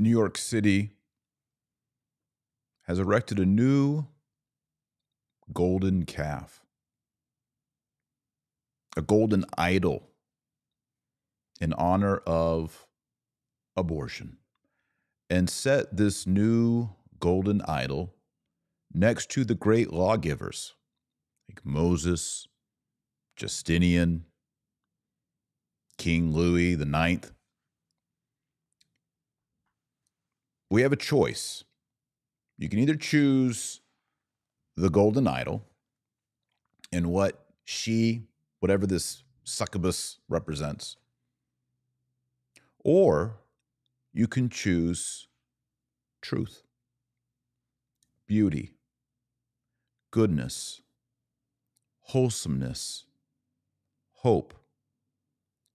New York City has erected a new golden calf, a golden idol in honor of abortion, and set this new golden idol next to the great lawgivers like Moses, Justinian, King Louis the Ninth. We have a choice. You can either choose the golden idol and what she, whatever this succubus represents, or you can choose truth, beauty, goodness, wholesomeness, hope,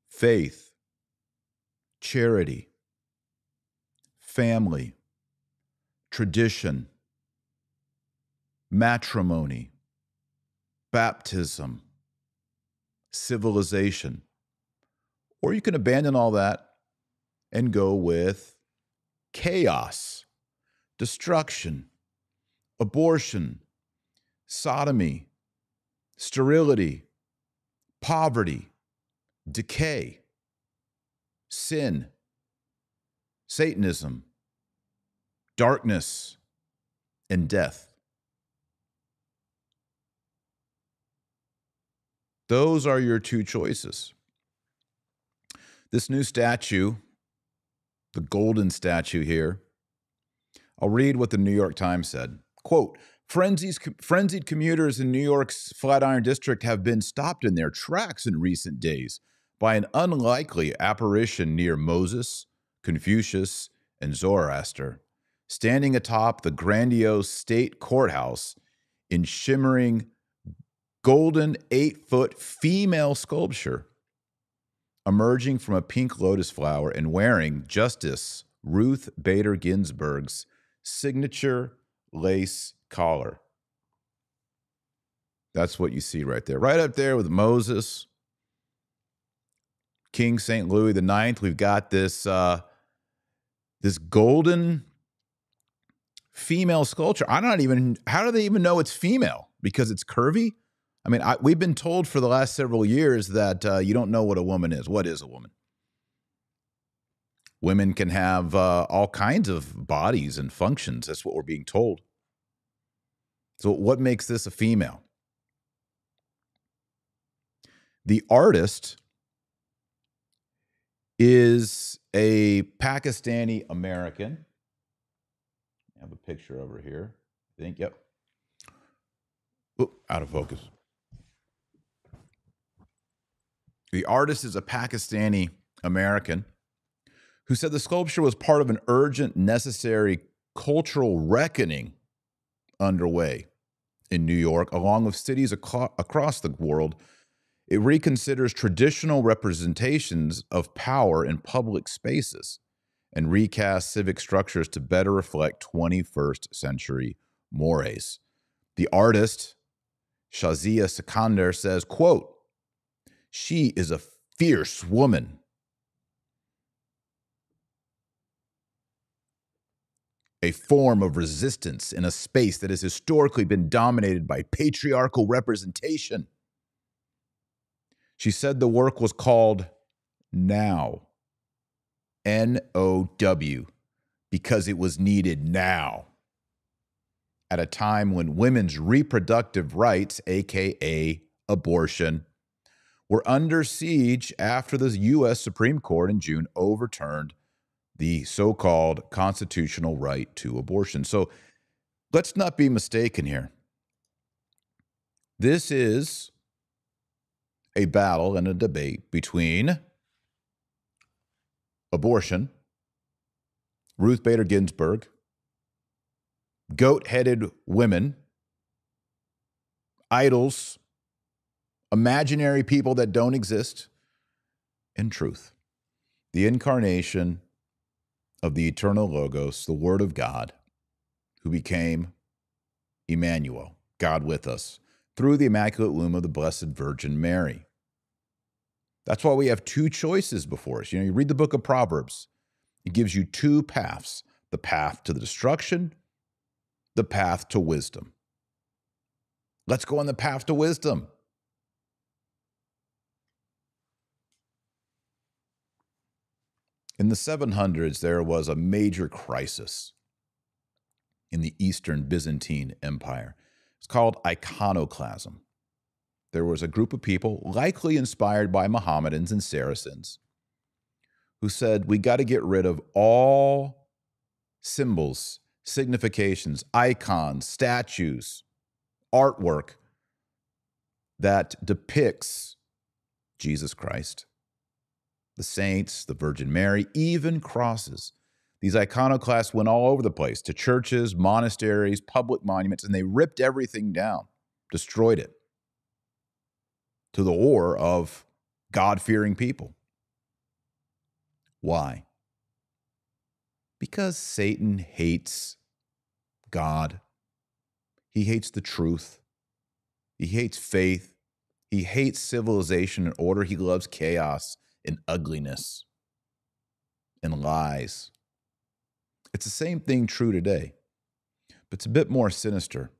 faith, charity, family, tradition, matrimony, baptism, civilization. Or you can abandon all that and go with chaos, destruction, abortion, sodomy, sterility, poverty, decay, sin, Satanism, darkness, and death. Those are your two choices. This new statue, the golden statue here, I'll read what the New York Times said. Quote, Frenzies, frenzied commuters in New York's Flatiron District have been stopped in their tracks in recent days by an unlikely apparition near Moses, Confucius, and Zoroaster, standing atop the grandiose state courthouse in shimmering golden eight foot female sculpture, emerging from a pink lotus flower and wearing Justice Ruth Bader Ginsburg's signature lace collar. That's what you see right there. Right up there with Moses, King St. Louis the Ninth. We've got this uh, this golden female sculpture. I'm not even. How do they even know it's female? Because it's curvy. I mean, I, we've been told for the last several years that uh, you don't know what a woman is. What is a woman? Women can have uh, all kinds of bodies and functions. That's what we're being told. So, what makes this a female? The artist is a Pakistani American. I have a picture over here. I think, yep. Oop, out of focus. The artist is a Pakistani American who said the sculpture was part of an urgent, necessary cultural reckoning underway in New York, along with cities across the world. It reconsiders traditional representations of power in public spaces and recasts civic structures to better reflect 21st century mores. The artist, Shahzia Sikander, says, quote, she is a fierce woman a form of resistance in a space that has historically been dominated by patriarchal representation. She said the work was called Now, N O W, because it was needed now, at a time when women's reproductive rights, AKA abortion, were under siege after the U.S. Supreme Court in June overturned the so called constitutional right to abortion. So let's not be mistaken here. This is a battle and a debate between abortion, Ruth Bader Ginsburg, goat headed women, idols, imaginary people that don't exist, and truth. The incarnation of the eternal Logos, the Word of God, who became Emmanuel, God with us, through the Immaculate Womb of the Blessed Virgin Mary. That's why we have two choices before us. You know, you read the book of Proverbs, It gives you two paths the path to the destruction, the path to wisdom. Let's go on the path to wisdom. In the 700s, there was a major crisis in the Eastern Byzantine Empire. It's called iconoclasm. There was a group of people, likely inspired by Mohammedans and Saracens, who said, We got to get rid of all symbols, significations, icons, statues, artwork that depicts Jesus Christ, the saints, the Virgin Mary, even crosses. These iconoclasts went all over the place to churches, monasteries, public monuments, and they ripped everything down, destroyed it to the war of God fearing people. Why? Because Satan hates God. He hates the truth. He hates faith. He hates civilization and order. He loves chaos and ugliness and lies. It's the same thing true today, but it's a bit more sinister.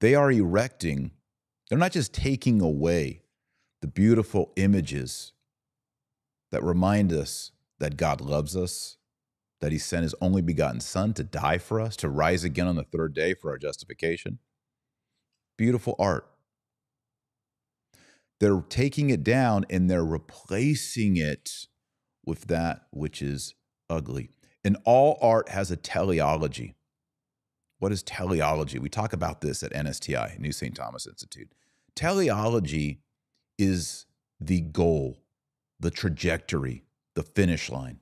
They are erecting, they're not just taking away the beautiful images that remind us that God loves us, that He sent His only begotten Son to die for us, to rise again on the third day for our justification. Beautiful art. They're taking it down and they're replacing it with that which is ugly. And all art has a teleology. What is teleology? We talk about this at NSTI, New St. Thomas Institute. Teleology is the goal, the trajectory, the finish line.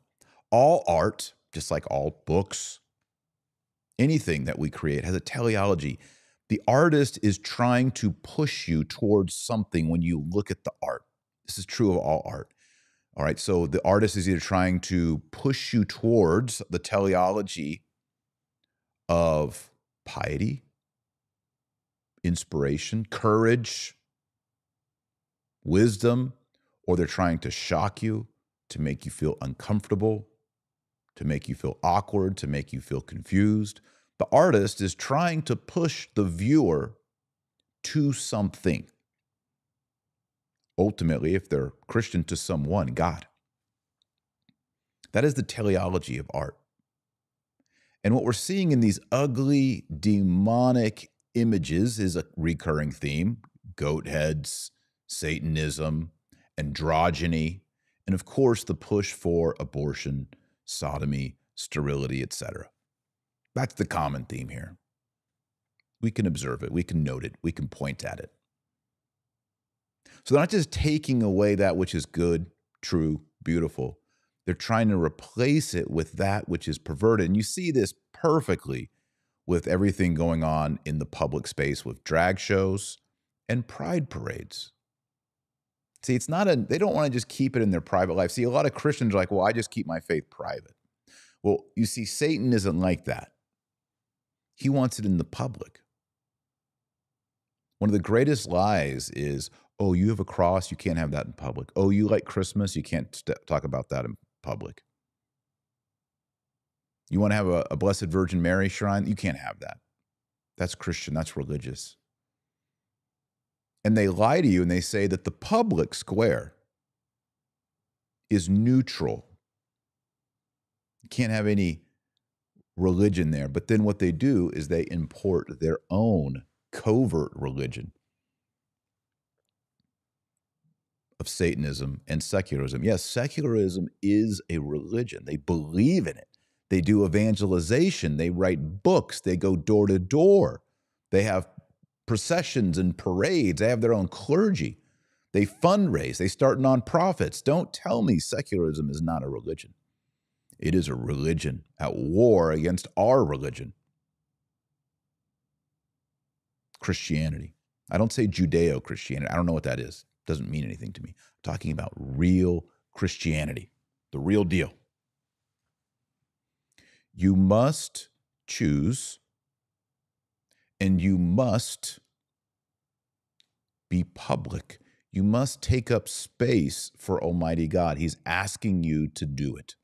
All art, just like all books, anything that we create has a teleology. The artist is trying to push you towards something when you look at the art. This is true of all art. All right. So the artist is either trying to push you towards the teleology of piety, inspiration, courage, wisdom, or they're trying to shock you, to make you feel uncomfortable, to make you feel awkward, to make you feel confused. The artist is trying to push the viewer to something ultimately, if they're Christian, to someone, God. That is the teleology of art. And what we're seeing in these ugly, demonic images is a recurring theme goat heads, Satanism, androgyny, and of course, the push for abortion, sodomy, sterility, etc. That's the common theme here. We can observe it, we can note it, we can point at it. So they're not just taking away that which is good, true, beautiful. They're trying to replace it with that which is perverted. And you see this perfectly with everything going on in the public space with drag shows and pride parades. See, it's not a, they don't want to just keep it in their private life. See, a lot of Christians are like, well, I just keep my faith private. Well, you see, Satan isn't like that. He wants it in the public. One of the greatest lies is, oh, you have a cross, you can't have that in public. Oh, you like Christmas, you can't st- talk about that in public. You want to have a, a Blessed Virgin Mary shrine, you can't have that. That's Christian, that's religious. And they lie to you and they say that the public square is neutral. You can't have any religion there. But then what they do is they import their own covert religion of Satanism and secularism. Yes, secularism is a religion. They believe in it. They do evangelization. They write books. They go door to door. They have processions and parades. They have their own clergy. They fundraise. They start nonprofits. Don't tell me secularism is not a religion. It is a religion at war against our religion Christianity. I don't say Judeo Christianity. I don't know what that is doesn't mean anything to me. I'm talking about real Christianity, the real deal. You must choose and you must be public. You must take up space for Almighty God. He's asking you to do it.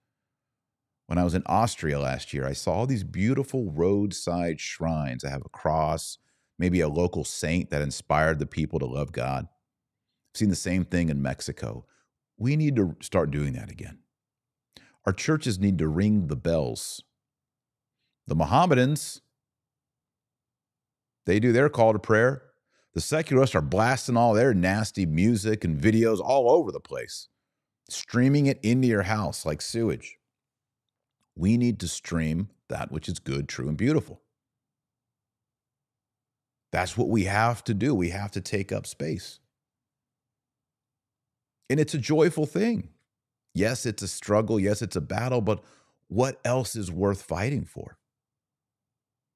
When I was in Austria last year, I saw all these beautiful roadside shrines. I have a cross, maybe a local saint that inspired the people to love God. Seen the same thing in Mexico. We need to start doing that again. Our churches need to ring the bells. The Mohammedans, they do their call to prayer. The secularists are blasting all their nasty music and videos all over the place, streaming it into your house like sewage. We need to stream that which is good, true, and beautiful. That's what we have to do. We have to take up space. And it's a joyful thing. Yes, it's a struggle. Yes, it's a battle, but what else is worth fighting for?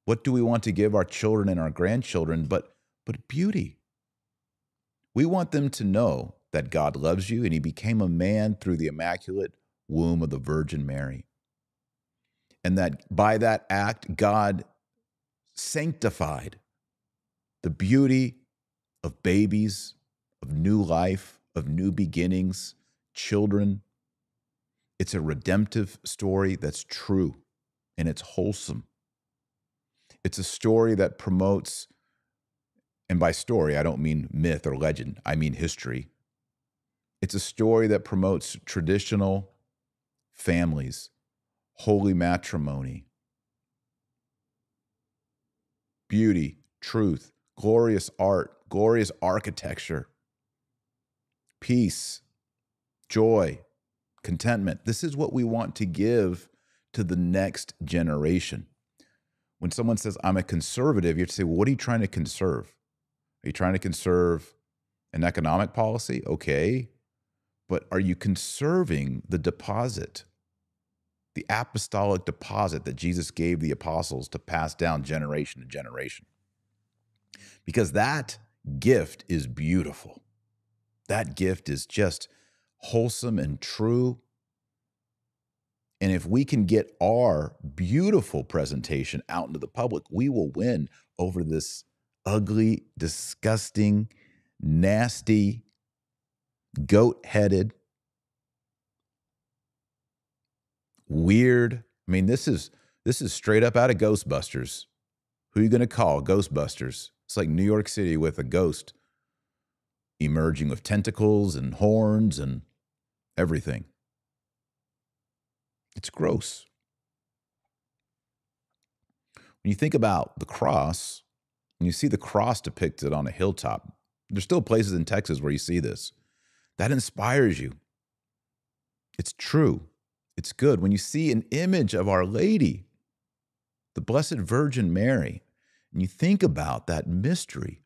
What do we want to give our children and our grandchildren but, but beauty? We want them to know that God loves you and he became a man through the immaculate womb of the Virgin Mary. And that by that act, God sanctified the beauty of babies, of new life, of new beginnings, children. It's a redemptive story that's true and it's wholesome. It's a story that promotes, and by story, I don't mean myth or legend, I mean history. It's a story that promotes traditional families, holy matrimony, beauty, truth, glorious art, glorious architecture, peace, joy, contentment. This is what we want to give to the next generation when someone says, I'm a conservative, you have to say, well, what are you trying to conserve? Are you trying to conserve an economic policy? Okay. But are you conserving the deposit, the apostolic deposit that Jesus gave the apostles to pass down generation to generation? Because that gift is beautiful. That gift is just wholesome and true and if we can get our beautiful presentation out into the public, we will win over this ugly, disgusting, nasty, goat headed, weird. I mean, this is this is straight up out of Ghostbusters. Who are you going to call? Ghostbusters. It's like New York City with a ghost emerging with tentacles and horns and everything. It's gross. When you think about the cross, when you see the cross depicted on a hilltop, there's still places in Texas where you see this. That inspires you. It's true. It's good. When you see an image of Our Lady, the Blessed Virgin Mary, and you think about that mystery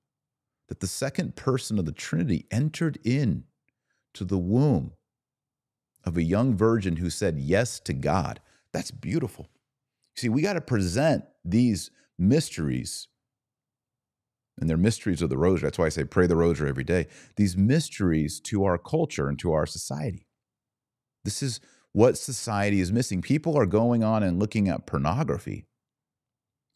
that the second person of the Trinity entered in to the womb of a young virgin who said yes to God. That's beautiful. See, we got to present these mysteries, and they're mysteries of the rosary. That's why I say pray the rosary every day. These mysteries to our culture and to our society. This is what society is missing. People are going on and looking at pornography.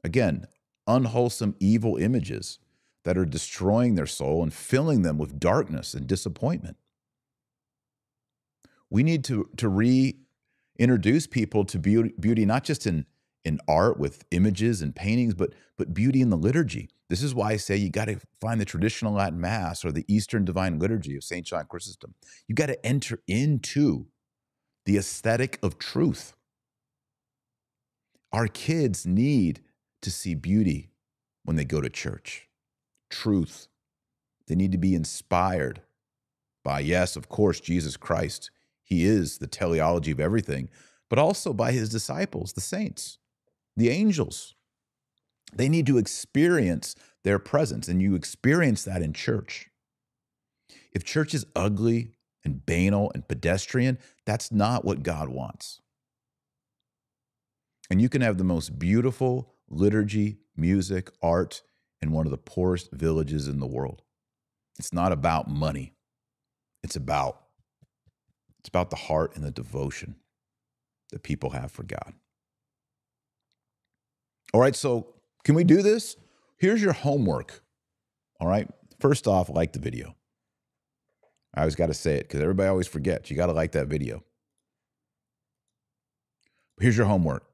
Again, unwholesome, evil images that are destroying their soul and filling them with darkness and disappointment we need to to reintroduce people to beauty, beauty not just in in art with images and paintings, but but beauty in the liturgy. This is why I say you got to find the traditional Latin Mass or the Eastern Divine Liturgy of Saint John Chrysostom. You got to enter into the aesthetic of truth. Our kids need to see beauty when they go to church. Truth. They need to be inspired by, yes, of course, Jesus Christ he is the teleology of everything, but also by his disciples, the saints, the angels. They need to experience their presence, and you experience that in church. If church is ugly and banal and pedestrian, that's not what God wants. And you can have the most beautiful liturgy, music, art in one of the poorest villages in the world. It's not about money, it's about it's about the heart and the devotion that people have for God. All right, so can we do this? Here's your homework. All right, first off, like the video. I always got to say it because everybody always forgets. You got to like that video. Here's your homework.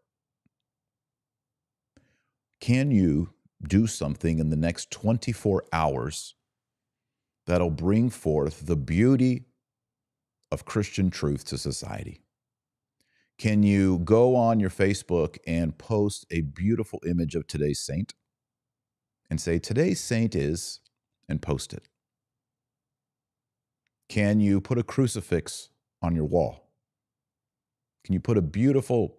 Can you do something in the next 24 hours that'll bring forth the beauty of Christian truth to society? Can you go on your Facebook and post a beautiful image of today's saint and say, Today's saint is, and post it? Can you put a crucifix on your wall? Can you put a beautiful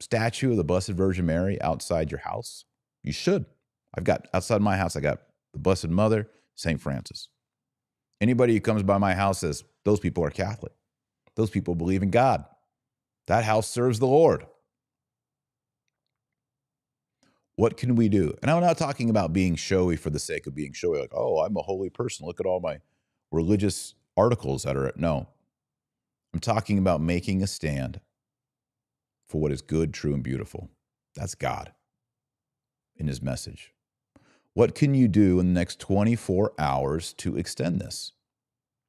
statue of the Blessed Virgin Mary outside your house? You should. I've got outside my house, I got the Blessed Mother, St. Francis. Anybody who comes by my house says, those people are Catholic. Those people believe in God. That house serves the Lord. What can we do? And I'm not talking about being showy for the sake of being showy, like, oh, I'm a holy person. Look at all my religious articles that are at no. I'm talking about making a stand for what is good, true, and beautiful. That's God in his message. What can you do in the next 24 hours to extend this?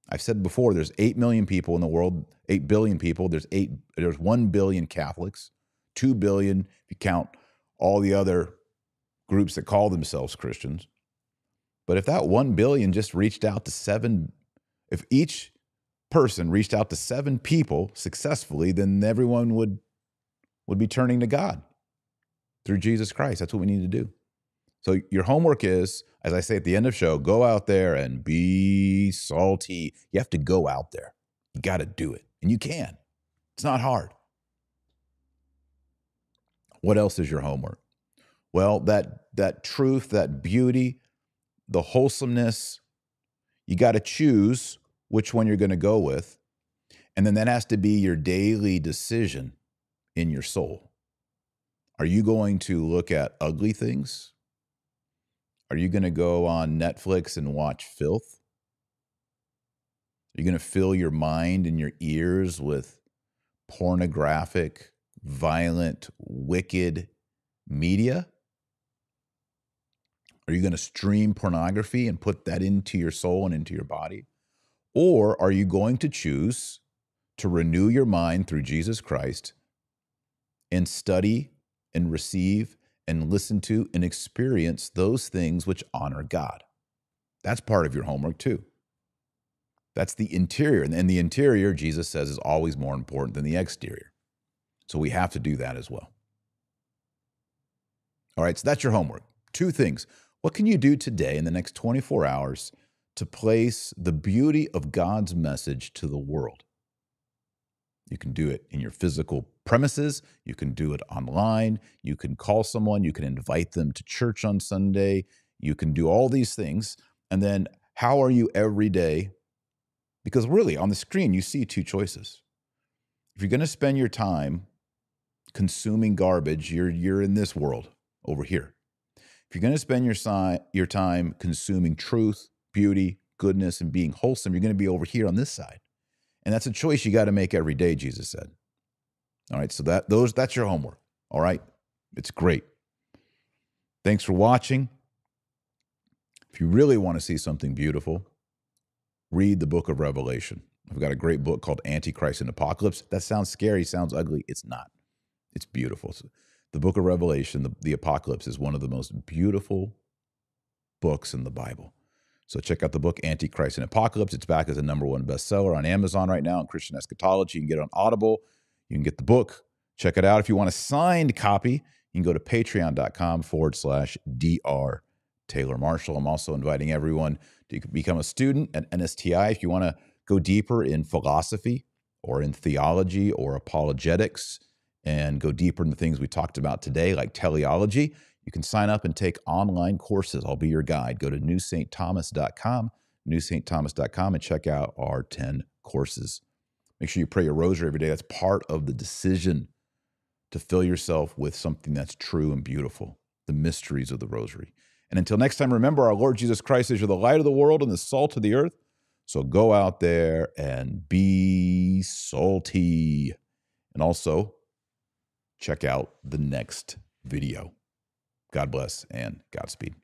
I've said before there's 8 million people in the world, 8 billion people, there's 8 there's 1 billion Catholics, 2 billion if you count all the other groups that call themselves Christians. But if that 1 billion just reached out to 7 if each person reached out to 7 people successfully, then everyone would would be turning to God through Jesus Christ. That's what we need to do. So your homework is, as I say at the end of show, go out there and be salty. You have to go out there. You got to do it. And you can. It's not hard. What else is your homework? Well, that that truth, that beauty, the wholesomeness, you got to choose which one you're going to go with. And then that has to be your daily decision in your soul. Are you going to look at ugly things? Are you going to go on Netflix and watch filth? Are you going to fill your mind and your ears with pornographic, violent, wicked media? Are you going to stream pornography and put that into your soul and into your body? Or are you going to choose to renew your mind through Jesus Christ and study and receive and listen to and experience those things which honor God. That's part of your homework too. That's the interior. And the interior, Jesus says, is always more important than the exterior. So we have to do that as well. All right, so that's your homework. Two things. What can you do today in the next 24 hours to place the beauty of God's message to the world? You can do it in your physical premises. You can do it online. You can call someone. You can invite them to church on Sunday. You can do all these things. And then, how are you every day? Because really, on the screen, you see two choices. If you're going to spend your time consuming garbage, you're, you're in this world over here. If you're going to spend your, si- your time consuming truth, beauty, goodness, and being wholesome, you're going to be over here on this side. And that's a choice you got to make every day, Jesus said. All right, so that those that's your homework. All right? It's great. Thanks for watching. If you really want to see something beautiful, read the book of Revelation. I've got a great book called Antichrist and Apocalypse. That sounds scary, sounds ugly. It's not. It's beautiful. So the book of Revelation, the, the Apocalypse, is one of the most beautiful books in the Bible. So check out the book Antichrist and Apocalypse. It's back as a number one bestseller on Amazon right now in Christian eschatology. You can get it on Audible. You can get the book. Check it out. If you want a signed copy, you can go to patreon.com forward slash DR Taylor Marshall. I'm also inviting everyone to become a student at NSTI. If you want to go deeper in philosophy or in theology or apologetics and go deeper in the things we talked about today, like teleology, you can sign up and take online courses. I'll be your guide. Go to newstthomas.com, newstthomas.com, and check out our 10 courses. Make sure you pray your rosary every day. That's part of the decision to fill yourself with something that's true and beautiful, the mysteries of the rosary. And until next time, remember our Lord Jesus Christ is you're the light of the world and the salt of the earth. So go out there and be salty. And also, check out the next video. God bless and Godspeed.